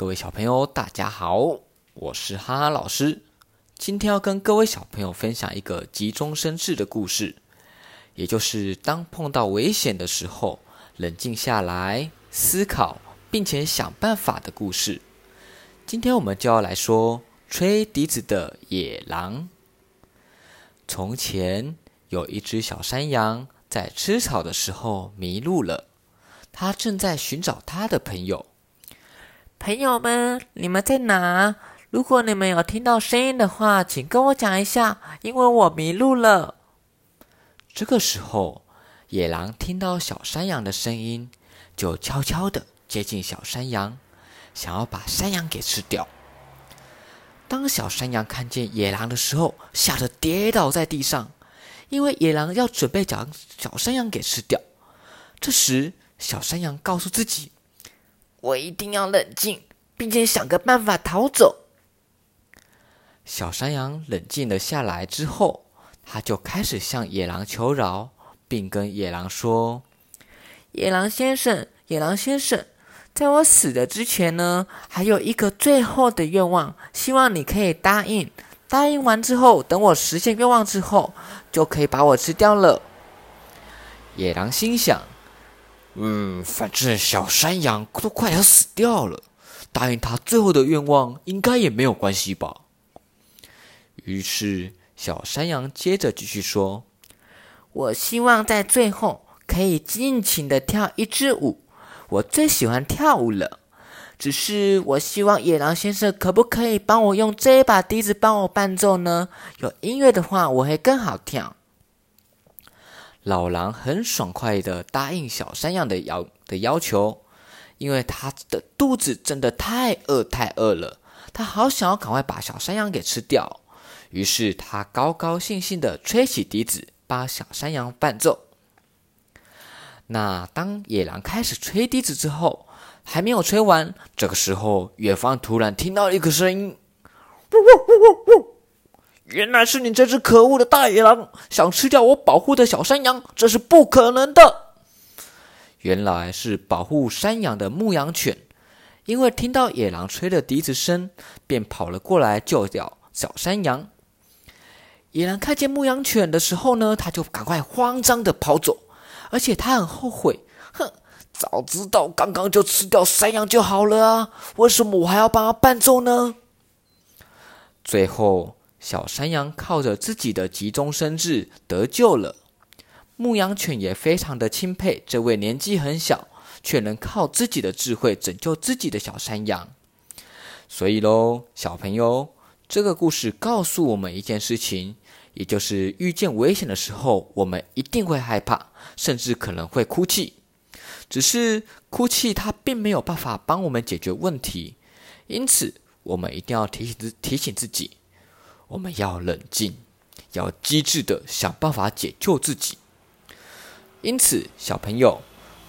各位小朋友，大家好，我是哈哈老师。今天要跟各位小朋友分享一个急中生智的故事，也就是当碰到危险的时候，冷静下来思考，并且想办法的故事。今天我们就要来说吹笛子的野狼。从前有一只小山羊，在吃草的时候迷路了，它正在寻找它的朋友。朋友们，你们在哪？如果你们有听到声音的话，请跟我讲一下，因为我迷路了。这个时候，野狼听到小山羊的声音，就悄悄的接近小山羊，想要把山羊给吃掉。当小山羊看见野狼的时候，吓得跌倒在地上，因为野狼要准备将小山羊给吃掉。这时，小山羊告诉自己。我一定要冷静，并且想个办法逃走。小山羊冷静了下来之后，他就开始向野狼求饶，并跟野狼说：“野狼先生，野狼先生，在我死的之前呢，还有一个最后的愿望，希望你可以答应。答应完之后，等我实现愿望之后，就可以把我吃掉了。”野狼心想。嗯，反正小山羊都快要死掉了，答应他最后的愿望应该也没有关系吧。于是小山羊接着继续说：“我希望在最后可以尽情的跳一支舞，我最喜欢跳舞了。只是我希望野狼先生可不可以帮我用这一把笛子帮我伴奏呢？有音乐的话，我会更好跳。”老狼很爽快的答应小山羊的要的要求，因为他的肚子真的太饿太饿了，他好想要赶快把小山羊给吃掉。于是他高高兴兴的吹起笛子，把小山羊伴奏。那当野狼开始吹笛子之后，还没有吹完，这个时候远方突然听到一个声音。原来是你这只可恶的大野狼，想吃掉我保护的小山羊，这是不可能的。原来是保护山羊的牧羊犬，因为听到野狼吹的笛子声，便跑了过来救掉小山羊。野狼看见牧羊犬的时候呢，他就赶快慌张的跑走，而且他很后悔，哼，早知道刚刚就吃掉山羊就好了啊，为什么我还要帮他伴奏呢？最后。小山羊靠着自己的急中生智得救了，牧羊犬也非常的钦佩这位年纪很小却能靠自己的智慧拯救自己的小山羊。所以喽，小朋友，这个故事告诉我们一件事情，也就是遇见危险的时候，我们一定会害怕，甚至可能会哭泣。只是哭泣它并没有办法帮我们解决问题，因此我们一定要提醒自提醒自己。我们要冷静，要机智的想办法解救自己。因此，小朋友，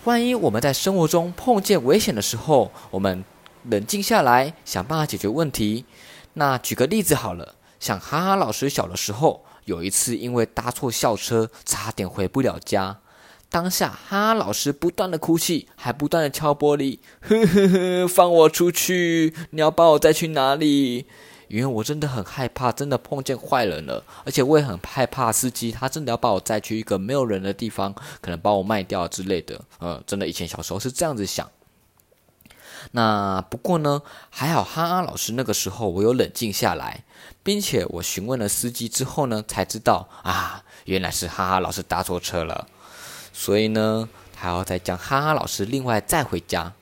万一我们在生活中碰见危险的时候，我们冷静下来，想办法解决问题。那举个例子好了，像哈哈老师小的时候，有一次因为搭错校车，差点回不了家。当下，哈哈老师不断的哭泣，还不断的敲玻璃，呵呵呵，放我出去！你要把我带去哪里？因为我真的很害怕，真的碰见坏人了，而且我也很害怕司机他真的要把我载去一个没有人的地方，可能把我卖掉之类的。嗯，真的以前小时候是这样子想。那不过呢，还好哈哈老师那个时候我有冷静下来，并且我询问了司机之后呢，才知道啊，原来是哈哈老师搭错车了，所以呢，还要再将哈哈老师另外载回家。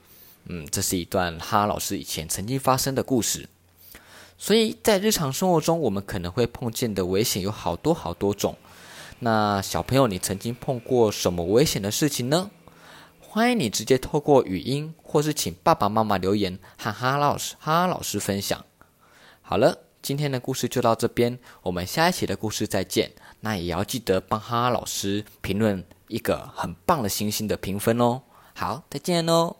嗯，这是一段哈哈老师以前曾经发生的故事。所以在日常生活中，我们可能会碰见的危险有好多好多种。那小朋友，你曾经碰过什么危险的事情呢？欢迎你直接透过语音，或是请爸爸妈妈留言和哈哈老师、哈哈老师分享。好了，今天的故事就到这边，我们下一期的故事再见。那也要记得帮哈哈老师评论一个很棒的星星的评分哦。好，再见喽。